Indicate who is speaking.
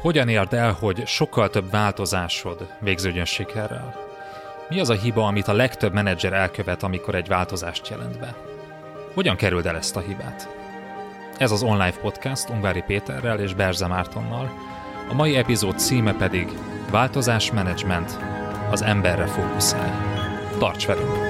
Speaker 1: Hogyan érd el, hogy sokkal több változásod végződjön sikerrel? Mi az a hiba, amit a legtöbb menedzser elkövet, amikor egy változást jelent be? Hogyan kerüld el ezt a hibát? Ez az Online Podcast Ungvári Péterrel és Berze Mártonnal. A mai epizód címe pedig Változásmenedzsment, az emberre fókuszálj. Tarts velünk!